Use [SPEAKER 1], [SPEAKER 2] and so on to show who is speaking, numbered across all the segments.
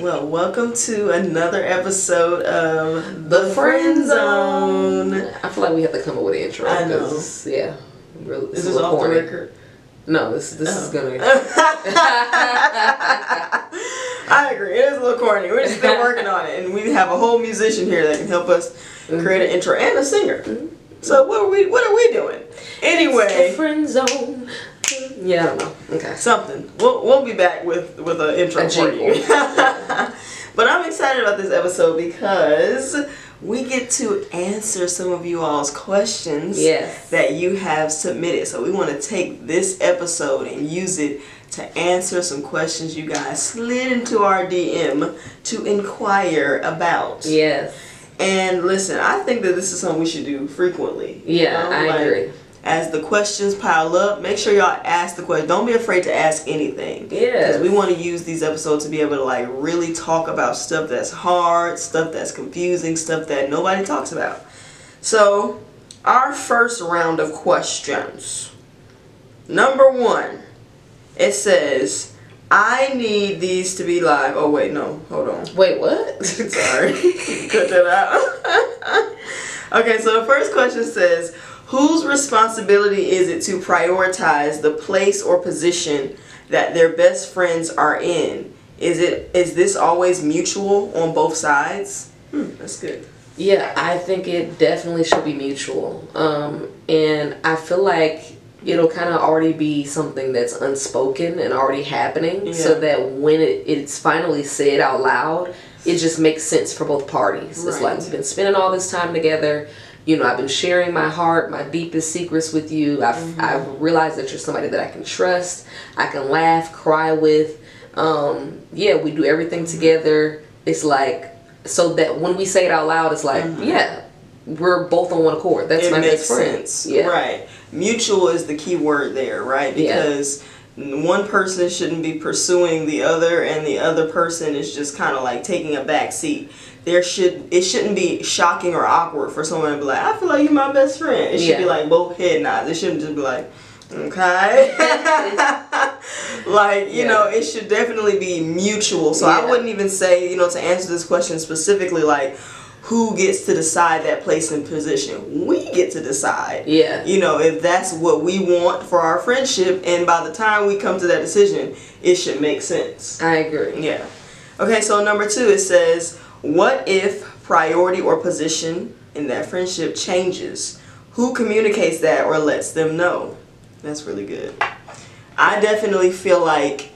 [SPEAKER 1] Well, welcome to another episode of The, Friend Zone.
[SPEAKER 2] I feel like we have to come up with an intro.
[SPEAKER 1] I know.
[SPEAKER 2] Yeah. Really,
[SPEAKER 1] Is this off the record?
[SPEAKER 2] No, this this is
[SPEAKER 1] Oh.
[SPEAKER 2] gonna.
[SPEAKER 1] I agree. It is a little corny. We're just still working on it, and we have a whole musician here that can help us mm-hmm. create an intro and a singer. Mm-hmm. So what are we? What are we doing?
[SPEAKER 2] The
[SPEAKER 1] Anyway,
[SPEAKER 2] friend zone. Yeah, I don't know. Okay.
[SPEAKER 1] something. We'll we'll be back with with an intro
[SPEAKER 2] A
[SPEAKER 1] for you. but I'm excited about this episode because we get to answer some of you all's questions
[SPEAKER 2] Yes.
[SPEAKER 1] that you have submitted. So we want to take this episode and use it to answer some questions you guys slid into our DM to inquire about.
[SPEAKER 2] Yes.
[SPEAKER 1] And listen, I think that this is something we should do frequently. you
[SPEAKER 2] Yeah,
[SPEAKER 1] know,
[SPEAKER 2] I
[SPEAKER 1] like,
[SPEAKER 2] agree.
[SPEAKER 1] As the questions pile up, make sure y'all ask the question. Don't be afraid to ask anything.
[SPEAKER 2] Yes.
[SPEAKER 1] Because we want to use these episodes to be able to like really talk about stuff that's hard, stuff that's confusing, stuff that nobody talks about. So, our first round of questions. Number one, it says, I need these to be live. Oh, wait, no. Hold on.
[SPEAKER 2] Wait, what?
[SPEAKER 1] Sorry. Cut that out. okay, so the first question says Whose responsibility is it to prioritize the place or position that their best friends are in? Is it is this always mutual on both sides? Hmm, that's good.
[SPEAKER 2] Yeah, I think it definitely should be mutual. Um, and I feel like it'll kind of already be something that's unspoken and already happening
[SPEAKER 1] Yeah.
[SPEAKER 2] so that when it, it's finally said out loud, it just makes sense for both parties. It's like we've been spending all this time together. You know, I've been sharing my heart, my deepest secrets with you. I've,
[SPEAKER 1] Mm-hmm.
[SPEAKER 2] I've realized that you're somebody that I can trust, I can laugh, cry with. Um, yeah, we do everything
[SPEAKER 1] Mm-hmm.
[SPEAKER 2] together. It's like, so that when we say it out loud, it's like, yeah, we're both on one accord. That's
[SPEAKER 1] Mm-hmm. it
[SPEAKER 2] my
[SPEAKER 1] makes
[SPEAKER 2] best friend.
[SPEAKER 1] sense.
[SPEAKER 2] Yeah.
[SPEAKER 1] Right. Mutual is the key word there, right?
[SPEAKER 2] Yeah.
[SPEAKER 1] One person shouldn't be pursuing the other and the other person is just kind of like taking a back seat. There should it shouldn't be shocking or awkward for someone to be like, I feel like you're my best friend. It should be like both head nods. It shouldn't just be like, okay. like, you
[SPEAKER 2] Yeah.
[SPEAKER 1] know, it should definitely be mutual. So I wouldn't even say, you know, to answer this question specifically like who gets to decide that place and position. We get to decide
[SPEAKER 2] Yeah.
[SPEAKER 1] you know, if that's what we want for our friendship, and by the time we come to that decision, it should make sense.
[SPEAKER 2] I agree.
[SPEAKER 1] Yeah. Okay, so number two, it says, What if priority or position in that friendship changes? Who communicates that or lets them know? That's really good. I definitely feel like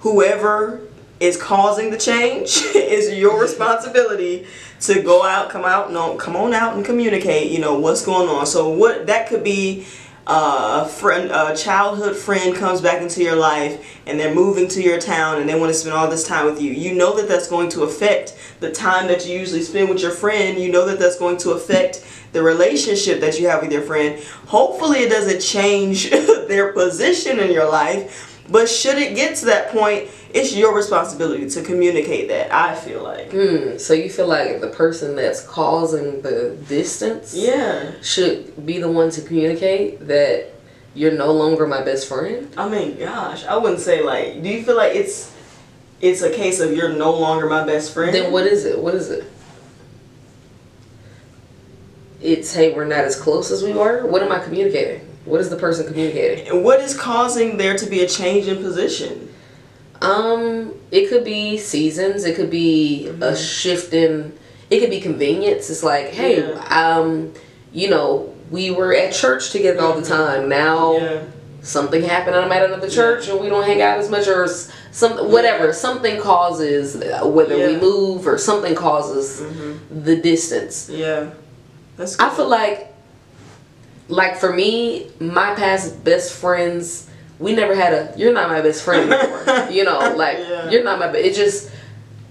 [SPEAKER 1] whoever is causing the change is your responsibility to go out, come out, no, come on out and communicate. You know what's going on. So what that could be. Uh, a friend, a childhood friend comes back into your life, and they're moving to your town, and they want to spend all this time with you. You know that that's going to affect the time that you usually spend with your friend. You know that that's going to affect the relationship that you have with your friend. Hopefully, it doesn't change their position in your life. But should it get to that point, it's your responsibility to communicate that. I feel like.
[SPEAKER 2] Hmm. So you feel like the person that's causing the distance
[SPEAKER 1] Yeah.
[SPEAKER 2] should be the one to communicate that you're no longer my best friend?
[SPEAKER 1] I mean, gosh, I wouldn't say like. Do you feel like it's it's a case of you're no longer my best friend?
[SPEAKER 2] Then what is it? What is it? It's hey, we're not as close as we were. What am I communicating? What is the person communicating?
[SPEAKER 1] And what is causing there to be a change in position?
[SPEAKER 2] Um, it could be seasons. It could be
[SPEAKER 1] Mm-hmm.
[SPEAKER 2] a shift in. It could be convenience. It's like, hey,
[SPEAKER 1] Yeah.
[SPEAKER 2] um, you know, we were at church together all the time. Now
[SPEAKER 1] Mm-hmm. Yeah.
[SPEAKER 2] something happened. I'm at another church, and we don't hang out as much, or some whatever. Something causes uh, whether we move or something causes the distance.
[SPEAKER 1] Yeah. That's.
[SPEAKER 2] I feel like, like for me, my past best friends, we never had a. You're not my best friend anymore. you know, like
[SPEAKER 1] Yeah.
[SPEAKER 2] you're not my. be- It just,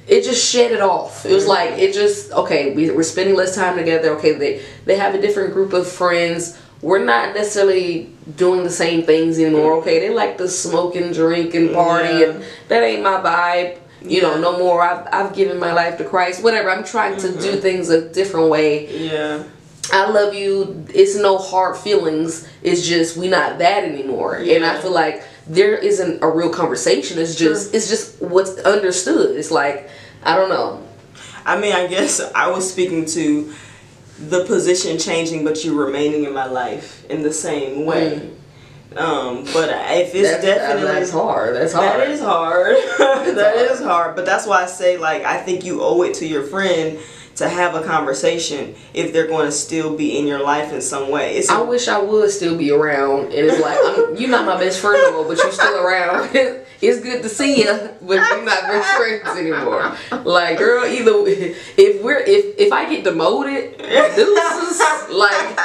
[SPEAKER 2] it just shed it off. It was like it just okay. We, we're spending less time together. Okay, they they have a different group of friends. We're not necessarily doing the same things anymore. Okay, they like to smoke and drink and party,
[SPEAKER 1] Yeah.
[SPEAKER 2] and that ain't my vibe. You know, no more. I've I've given my life to Christ. Whatever. I'm trying to do mm-hmm. things a different way.
[SPEAKER 1] Yeah.
[SPEAKER 2] I love you. It's no hard feelings. It's just we not that anymore. And I feel like there isn't a real conversation. It's just
[SPEAKER 1] Sure.
[SPEAKER 2] it's just what's understood. It's like I don't know.
[SPEAKER 1] I mean, I guess I was speaking to the position changing, but you remaining in my life in the same way. Um, but if it's
[SPEAKER 2] That's,
[SPEAKER 1] definitely
[SPEAKER 2] that's hard. That's hard.
[SPEAKER 1] That is hard. That
[SPEAKER 2] hard.
[SPEAKER 1] is hard. But that's why I say like I think you owe it to your friend to have a conversation if they're going to still be in your life in some way. It's
[SPEAKER 2] I wish I would still be around, and it's like I'm, you're not my best friend no more, but you're still around. it's good to see you, but you're not best friends anymore. Like, girl, either if we're if if I get demoted, deuces, like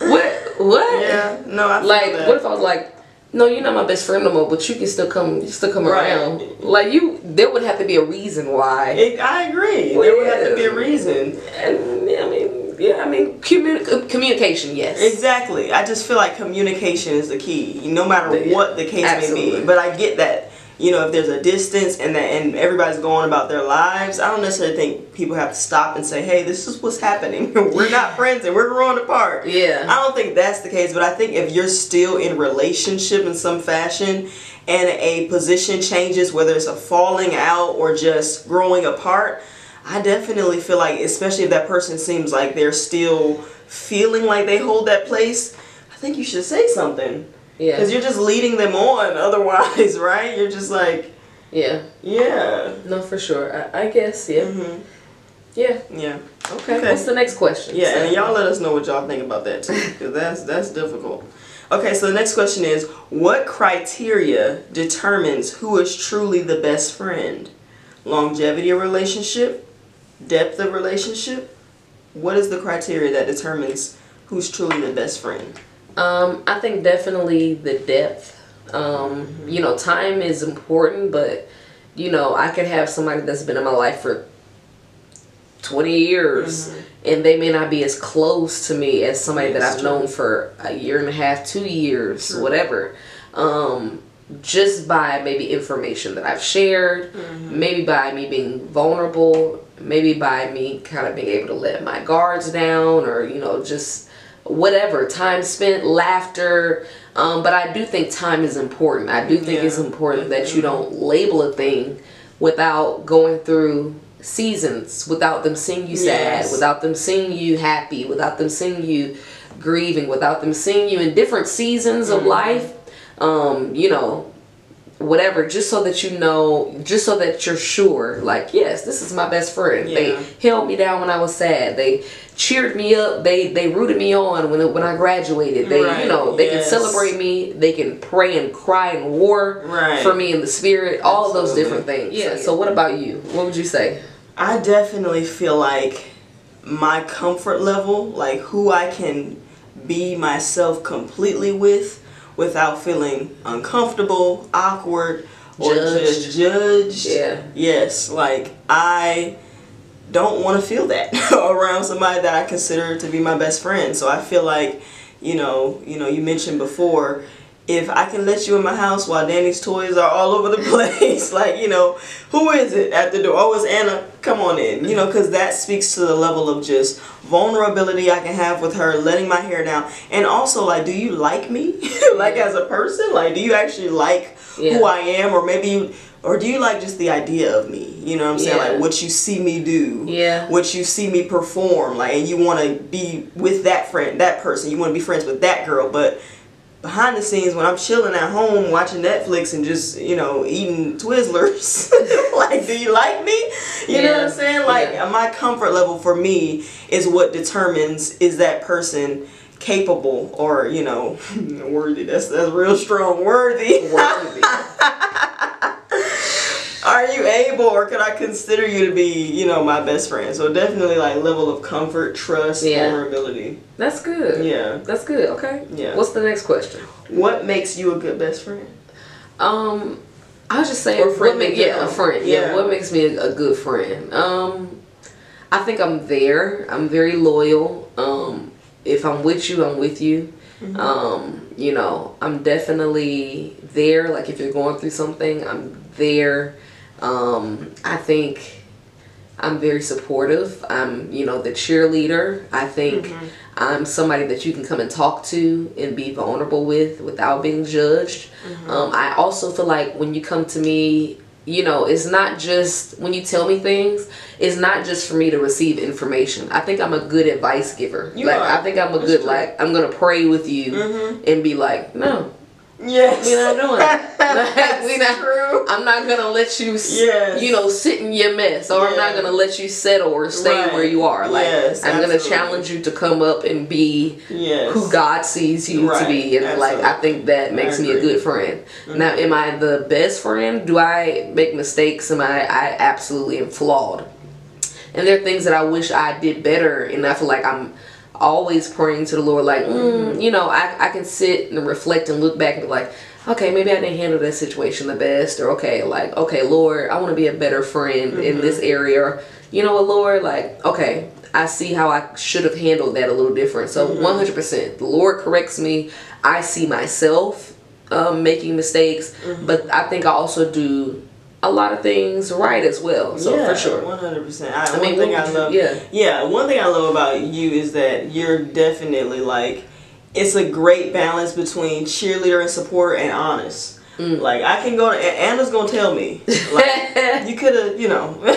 [SPEAKER 2] what what?
[SPEAKER 1] yeah, no, I
[SPEAKER 2] Like,
[SPEAKER 1] that.
[SPEAKER 2] what if I was like, no, you're not my best friend no more, but you can still come, you still come
[SPEAKER 1] Right.
[SPEAKER 2] around. Like you, there would have to be a reason why.
[SPEAKER 1] It- I agree.
[SPEAKER 2] Well,
[SPEAKER 1] there would have to be a reason.
[SPEAKER 2] And I mean, yeah, I mean, communi- uh, communication, yes.
[SPEAKER 1] Exactly. I just feel like communication is the key, no matter
[SPEAKER 2] Yeah.
[SPEAKER 1] what the case may be. But I get that. You know, if there's a distance and that and everybody's going about their lives, I don't necessarily think people have to stop and say, "Hey, this is what's happening. we're not friends and we're growing apart."
[SPEAKER 2] Yeah.
[SPEAKER 1] I don't think that's the case, but I think if you're still in relationship in some fashion and a position changes, whether it's a falling out or just growing apart, I definitely feel like, especially if that person seems like they're still feeling like they hold that place, I think you should say something.
[SPEAKER 2] Yeah.
[SPEAKER 1] Because you're just leading them on otherwise, right? You're just like,
[SPEAKER 2] Yeah.
[SPEAKER 1] yeah.
[SPEAKER 2] No, for sure. I, I guess. Yeah.
[SPEAKER 1] hmm
[SPEAKER 2] Yeah.
[SPEAKER 1] Yeah.
[SPEAKER 2] Okay.
[SPEAKER 1] Okay.
[SPEAKER 2] What's the next question?
[SPEAKER 1] Yeah, and y'all let us know what y'all think about that too, because that's that's difficult. Okay, so the next question is, what criteria determines who is truly the best friend? Longevity of relationship, depth of relationship. What is the criteria that determines who's truly the best friend?
[SPEAKER 2] Um, I think definitely the depth. Um, you know, time is important, but you know, I could have somebody that's been in my life for twenty years, and they may not be as close to me as somebody that I've
[SPEAKER 1] true.
[SPEAKER 2] known for a year and a half, two years,
[SPEAKER 1] True.
[SPEAKER 2] whatever. Um, just by maybe information that I've shared, maybe by me being vulnerable, maybe by me kind of being able to let my guards down, or you know, just whatever time spent, laughter. Um, but I do think time is important. I do think it's
[SPEAKER 1] Yeah.
[SPEAKER 2] important that you don't label a thing without going through seasons, without them seeing you sad,
[SPEAKER 1] Yes.
[SPEAKER 2] without them seeing you happy, without them seeing you grieving, without them seeing you in different seasons of life. Um, you know, whatever, just so that you know, just so that you're sure, like, yes, this is my best friend.
[SPEAKER 1] Yeah.
[SPEAKER 2] They held me down when I was sad. They cheered me up. They they rooted me on when when I graduated. They
[SPEAKER 1] Right,
[SPEAKER 2] you know they
[SPEAKER 1] yes.
[SPEAKER 2] can celebrate me. They can pray and cry and war
[SPEAKER 1] Right.
[SPEAKER 2] for me in the spirit. All of those different things.
[SPEAKER 1] Yeah.
[SPEAKER 2] So what about you? What would you say?
[SPEAKER 1] I definitely feel like my comfort level, like who I can be myself completely with without feeling uncomfortable, awkward, or
[SPEAKER 2] Judged.
[SPEAKER 1] just judged.
[SPEAKER 2] Yeah.
[SPEAKER 1] Yes, like I don't want to feel that around somebody that I consider to be my best friend. So I feel like, you know, you know, you mentioned before, if I can let you in my house while Danny's toys are all over the place, like, you know, who is it at the door? Oh, it's Anna. Come on in. You know, because that speaks to the level of just vulnerability I can have with her, letting my hair down. And also, like, do you like me? like, as a person? Like, do you actually like
[SPEAKER 2] Yeah.
[SPEAKER 1] who I am? Or maybe you, or do you like just the idea of me? You know what I'm saying?
[SPEAKER 2] Yeah.
[SPEAKER 1] Like, what you see me do.
[SPEAKER 2] Yeah.
[SPEAKER 1] What you see me perform. Like, and you want to be with that friend, that person. You want to be friends with that girl. But behind the scenes, when I'm chilling at home watching Netflix and just, you know, eating Twizzlers, like, do you like me? You know what I'm saying? Like,
[SPEAKER 2] Yeah.
[SPEAKER 1] my comfort level for me is what determines is that person capable or, you know, worthy. That's, that's real strong. Worthy.
[SPEAKER 2] Worthy.
[SPEAKER 1] Are you able or could I consider you to be, you know, my best friend? So definitely like level of comfort, trust,
[SPEAKER 2] Yeah.
[SPEAKER 1] vulnerability.
[SPEAKER 2] That's good.
[SPEAKER 1] Yeah.
[SPEAKER 2] That's good. Okay.
[SPEAKER 1] Yeah.
[SPEAKER 2] What's the next question?
[SPEAKER 1] What makes you a good best friend?
[SPEAKER 2] Um, I was just saying,
[SPEAKER 1] Or friend
[SPEAKER 2] make, yeah, a friend. Yeah.
[SPEAKER 1] Yeah.
[SPEAKER 2] what makes me a, a good friend? Um, I think I'm there. I'm very loyal. Um, if I'm with you, I'm with you.
[SPEAKER 1] Mm-hmm.
[SPEAKER 2] Um, you know, I'm definitely there. Like if you're going through something, I'm there. Um, I think I'm very supportive. I'm, you know, the cheerleader. I think
[SPEAKER 1] Mm-hmm.
[SPEAKER 2] I'm somebody that you can come and talk to and be vulnerable with without being judged.
[SPEAKER 1] Mm-hmm.
[SPEAKER 2] Um, I also feel like when you come to me you know, it's not just when you tell me things, it's not just for me to receive information. I think I'm a good advice giver.
[SPEAKER 1] You
[SPEAKER 2] like
[SPEAKER 1] are.
[SPEAKER 2] I think I'm a
[SPEAKER 1] That's
[SPEAKER 2] good
[SPEAKER 1] true.
[SPEAKER 2] like I'm gonna pray with you
[SPEAKER 1] Mhm.
[SPEAKER 2] and be like, no,
[SPEAKER 1] Yes.
[SPEAKER 2] we not doing it. We not.
[SPEAKER 1] true.
[SPEAKER 2] I'm not gonna let you,
[SPEAKER 1] Yes.
[SPEAKER 2] you know, sit in your mess, or I'm not gonna let you settle or stay
[SPEAKER 1] Right.
[SPEAKER 2] where you are. Like
[SPEAKER 1] Yes,
[SPEAKER 2] I'm gonna challenge you to come up and be
[SPEAKER 1] Yes.
[SPEAKER 2] who God sees you to be, and like I think that makes me a.
[SPEAKER 1] Mm-hmm.
[SPEAKER 2] good friend. Now, am I the best friend? Do I make mistakes? Am I? I absolutely am flawed, and there are things that I wish I did better, and I feel like I'm always praying to the Lord, like mm, you know, I I can sit and reflect and look back and be like. Okay, maybe I didn't handle that situation the best, or okay, like, okay, Lord, I want to be a better friend
[SPEAKER 1] Mm-hmm.
[SPEAKER 2] in this area. Or, you know what, Lord, like, okay, I see how I should have handled that a little different. So
[SPEAKER 1] Mm-hmm.
[SPEAKER 2] one hundred percent, the Lord corrects me. I see myself um, making mistakes,
[SPEAKER 1] Mm-hmm.
[SPEAKER 2] but I think I also do a lot of things right as well. So
[SPEAKER 1] yeah,
[SPEAKER 2] for sure,
[SPEAKER 1] one hundred percent.
[SPEAKER 2] I
[SPEAKER 1] One
[SPEAKER 2] mean,
[SPEAKER 1] thing I
[SPEAKER 2] would you- yeah.
[SPEAKER 1] yeah, one thing I love about you is that you're definitely like, it's a great balance between cheerleader and supporter and honest.
[SPEAKER 2] Mm.
[SPEAKER 1] Like I can go to Anna's gonna tell me, like you could have, you know, but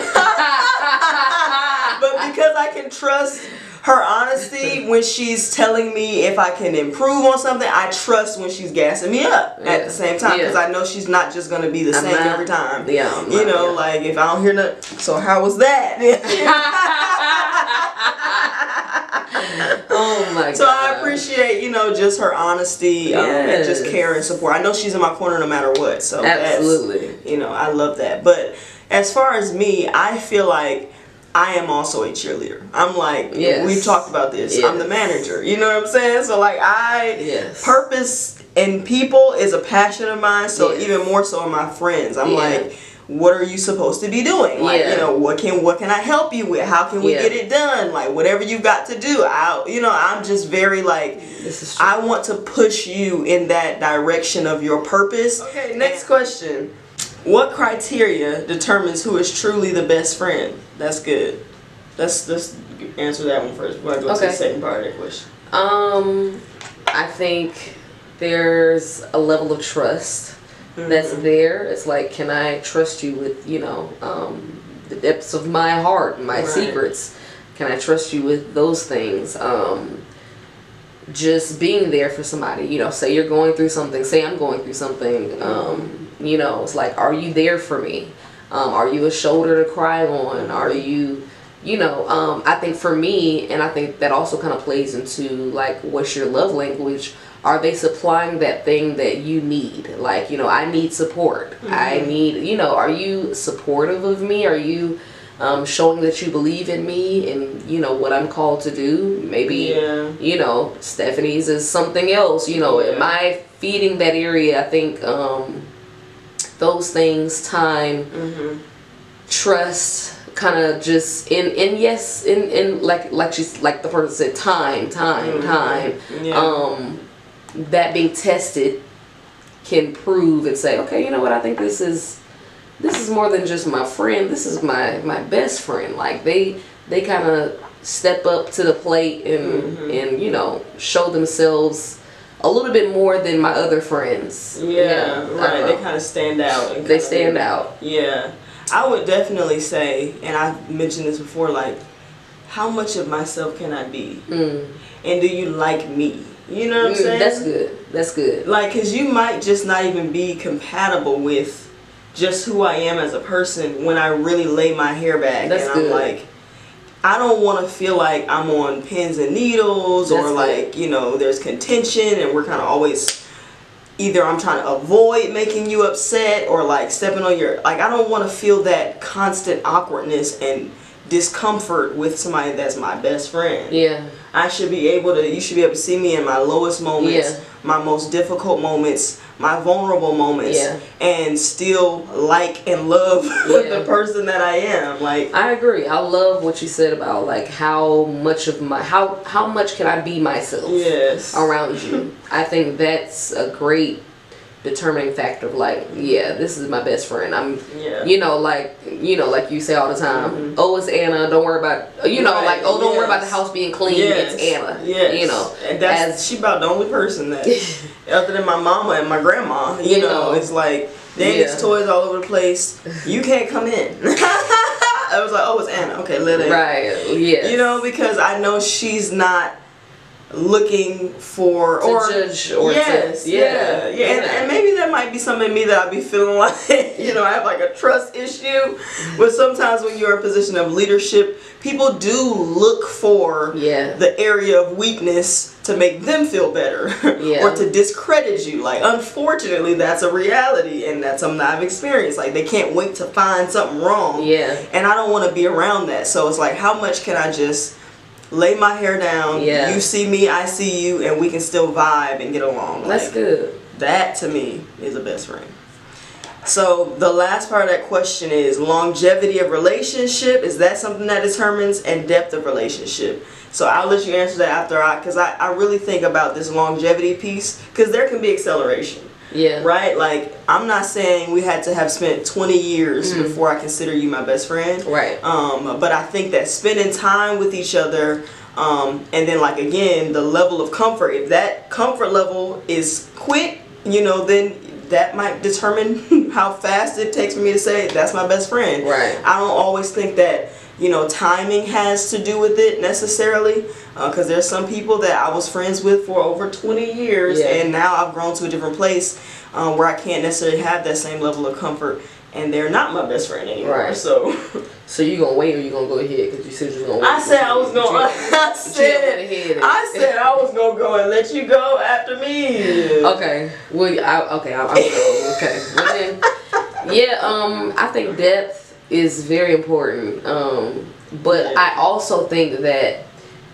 [SPEAKER 1] because I can trust her honesty when she's telling me if I can improve on something, I trust when she's gassing me up at the same time because
[SPEAKER 2] Yeah.
[SPEAKER 1] I know she's not just gonna be the
[SPEAKER 2] I'm
[SPEAKER 1] same
[SPEAKER 2] not-
[SPEAKER 1] every time.
[SPEAKER 2] yeah, I'm
[SPEAKER 1] you
[SPEAKER 2] not,
[SPEAKER 1] know,
[SPEAKER 2] yeah.
[SPEAKER 1] like if I don't hear nothing, so how was that?
[SPEAKER 2] oh my god!
[SPEAKER 1] So I appreciate, you know, just her honesty um, and just care and support. I know she's in my corner no matter what. So
[SPEAKER 2] Absolutely.
[SPEAKER 1] you know, I love that. But as far as me, I feel like I am also a cheerleader. I'm like,
[SPEAKER 2] Yes.
[SPEAKER 1] we've talked about this. I'm the manager. You know what I'm saying? So like, I
[SPEAKER 2] Yes.
[SPEAKER 1] purpose and people is a passion of mine. So
[SPEAKER 2] Yes.
[SPEAKER 1] even more so in my friends, I'm
[SPEAKER 2] Yeah.
[SPEAKER 1] like. What are you supposed to be doing? Like,
[SPEAKER 2] Yeah.
[SPEAKER 1] you know, what can what can I help you with? How can we
[SPEAKER 2] Yeah.
[SPEAKER 1] get it done? Like whatever you've got to do. I you know, I'm just very like. I want to push you in that direction of your purpose. Okay, next question. What criteria determines who is truly the best friend? That's good. Let's let's answer that one first before I go to the second part of that question.
[SPEAKER 2] Um, I think there's a level of trust that's
[SPEAKER 1] Mm-hmm.
[SPEAKER 2] there. It's like, can I trust you with, you know, um, the depths of my heart, my
[SPEAKER 1] Right.
[SPEAKER 2] secrets? Can I trust you with those things? Um, just being there for somebody, you know, say you're going through something, say I'm going through something, um, you know, it's like, are you there for me? Um, are you a shoulder to cry on? Are you, you know, um, I think for me, and I think that also kind of plays into like, what's your love language? Are they supplying that thing that you need? Like, you know, I need support. I need, you know, are you supportive of me? Are you um, showing that you believe in me and, you know, what I'm called to do? Maybe,
[SPEAKER 1] Yeah.
[SPEAKER 2] you know, Stephanie's is something else. You know,
[SPEAKER 1] Yeah.
[SPEAKER 2] am I feeding that area? I think um, those things, time,
[SPEAKER 1] Mm-hmm.
[SPEAKER 2] trust, kind of just in and yes, in in like like she's like the person said, time, time,
[SPEAKER 1] Mhm.
[SPEAKER 2] time.
[SPEAKER 1] Yeah.
[SPEAKER 2] Um, that being tested can prove and say, okay, you know what? I think this is this is more than just my friend. This is my my best friend. Like they they kind of step up to the plate and
[SPEAKER 1] Mhm.
[SPEAKER 2] and you know show themselves a little bit more than my other friends.
[SPEAKER 1] Yeah,
[SPEAKER 2] I
[SPEAKER 1] right. They kind of stand out.
[SPEAKER 2] They stand out.
[SPEAKER 1] Yeah, I would definitely say, and I've mentioned this before, like, how much of myself can I be?
[SPEAKER 2] Mm.
[SPEAKER 1] And do you like me? You know what I'm
[SPEAKER 2] Mm,
[SPEAKER 1] saying?
[SPEAKER 2] that's good. That's good.
[SPEAKER 1] Like, cause you might just not even be compatible with just who I am as a person when I really lay my hair back
[SPEAKER 2] That's
[SPEAKER 1] and
[SPEAKER 2] good.
[SPEAKER 1] I'm like, I don't want to feel like I'm on pins and needles
[SPEAKER 2] That's
[SPEAKER 1] or like you know there's contention and we're kind of always either I'm trying to avoid making you upset or like stepping on your like I don't want to feel that constant awkwardness and discomfort with somebody that's my best friend.
[SPEAKER 2] Yeah.
[SPEAKER 1] I should be able to, you should be able to see me in my lowest moments,
[SPEAKER 2] Yeah.
[SPEAKER 1] my most difficult moments, my vulnerable moments,
[SPEAKER 2] Yeah.
[SPEAKER 1] and still like and love
[SPEAKER 2] Yeah.
[SPEAKER 1] the person that I am. Like,
[SPEAKER 2] I agree. I love what you said about like how much of my how how much can I be myself
[SPEAKER 1] yes.
[SPEAKER 2] around you. I think that's a great determining factor of like, yeah, this is my best friend. I'm
[SPEAKER 1] Yeah.
[SPEAKER 2] you know, like you know, like you say all the time, mm-hmm. oh it's Anna, don't worry about you know,
[SPEAKER 1] Right,
[SPEAKER 2] like, oh don't worry about the house being clean,
[SPEAKER 1] Yes.
[SPEAKER 2] it's Anna.
[SPEAKER 1] Yes.
[SPEAKER 2] You know.
[SPEAKER 1] and that's
[SPEAKER 2] as-
[SPEAKER 1] she about the only person that, other than my mama and my grandma, you,
[SPEAKER 2] You
[SPEAKER 1] know,
[SPEAKER 2] know.
[SPEAKER 1] it's like Danny's
[SPEAKER 2] Yeah.
[SPEAKER 1] toys all over the place. You can't come in. I was like, oh, it's Anna. Okay, let it.
[SPEAKER 2] Right. Yeah.
[SPEAKER 1] You know, because I know she's not looking for
[SPEAKER 2] To
[SPEAKER 1] or
[SPEAKER 2] judge or to-
[SPEAKER 1] yes,
[SPEAKER 2] yeah,
[SPEAKER 1] yeah, yeah, And, and maybe that might be something in me that I'd be feeling like you know I have like a trust issue. But sometimes when you're in a position of leadership, people do look for
[SPEAKER 2] Yeah.
[SPEAKER 1] the area of weakness to make them feel better
[SPEAKER 2] Yeah.
[SPEAKER 1] or to discredit you. Like unfortunately, that's a reality, and that's something I've experienced. Like they can't wait to find something wrong.
[SPEAKER 2] Yeah.
[SPEAKER 1] And I don't want to be around that. So it's like, how much can I just lay my hair down?
[SPEAKER 2] Yeah.
[SPEAKER 1] You see me, I see you, and we can still vibe and get along.
[SPEAKER 2] That's
[SPEAKER 1] Like,
[SPEAKER 2] good.
[SPEAKER 1] That to me is a best friend. So the last part of that question is longevity of relationship. Is that something that determines and depth of relationship? So I'll let you answer that after I, because I, I really think about this longevity piece, because there can be acceleration
[SPEAKER 2] Yeah.
[SPEAKER 1] right? Like, I'm not saying we had to have spent 20 years before I consider you my best friend.
[SPEAKER 2] Right.
[SPEAKER 1] Um, but I think that spending time with each other, um, and then like again, the level of comfort. If that comfort level is quick, you know, then that might determine how fast it takes for me to say that's my best friend.
[SPEAKER 2] Right.
[SPEAKER 1] I don't always think that you know timing has to do with it necessarily, because there's some people that I was friends with for over 20 years,
[SPEAKER 2] Yeah.
[SPEAKER 1] and now I've grown to a different place um, where I can't necessarily have that same level of comfort, and they're not my best friend anymore.
[SPEAKER 2] Right.
[SPEAKER 1] So.
[SPEAKER 2] So you gonna wait or you gonna go ahead? Because you said you was gonna wait.
[SPEAKER 1] I said I was gonna. I
[SPEAKER 2] But you went
[SPEAKER 1] said I said I was gonna go and let you go after me.
[SPEAKER 2] Okay. Well, I, okay. I, I'm. Okay. Well then, yeah. Um, I think depth is very important. Um, but
[SPEAKER 1] Yeah.
[SPEAKER 2] I also think that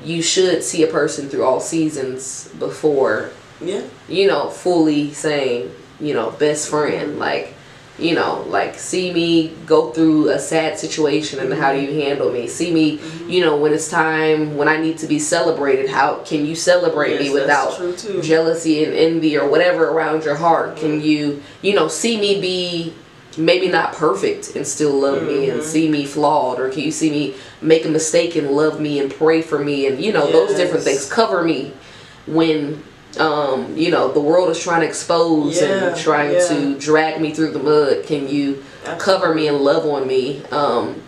[SPEAKER 2] you should see a person through all seasons before
[SPEAKER 1] Yeah.
[SPEAKER 2] you know fully saying you know best friend like you know like see me go through a sad situation and how do you handle me see me you know when it's time when i need to be celebrated how can you celebrate me
[SPEAKER 1] Yes, that's
[SPEAKER 2] without jealousy and envy or whatever around your heart can you you know see me be maybe not perfect and still love me and see me flawed or can you see me make a mistake and love me and pray for me and you know those different things cover me when um, you know the world is trying to expose
[SPEAKER 1] Yeah,
[SPEAKER 2] and trying
[SPEAKER 1] yeah.
[SPEAKER 2] to drag me through the mud. Can you cover me and love on me? Um,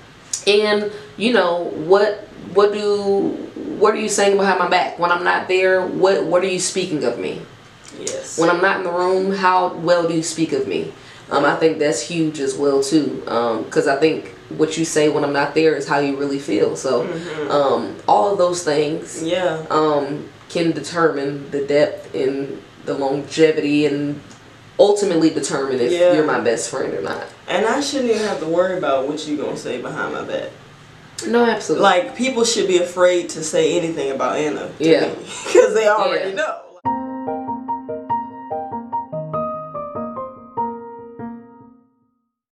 [SPEAKER 2] and you know what what do what are you saying behind my back? When i'm not there what what are you speaking of me?
[SPEAKER 1] Yes.
[SPEAKER 2] when i'm not in the room how well do you speak of me um, i think that's huge as well too because i think what you say when i'm not there is how you really feel so um, all of those things
[SPEAKER 1] yeah.
[SPEAKER 2] um, can determine the depth and the longevity and ultimately determine if
[SPEAKER 1] Yeah.
[SPEAKER 2] you're my best friend or not.
[SPEAKER 1] And I shouldn't even have to worry about what you're gonna say behind my back.
[SPEAKER 2] No, absolutely.
[SPEAKER 1] Like people should be afraid to say anything about Anna.
[SPEAKER 2] Yeah.
[SPEAKER 1] Because they already
[SPEAKER 2] Yeah.
[SPEAKER 1] know.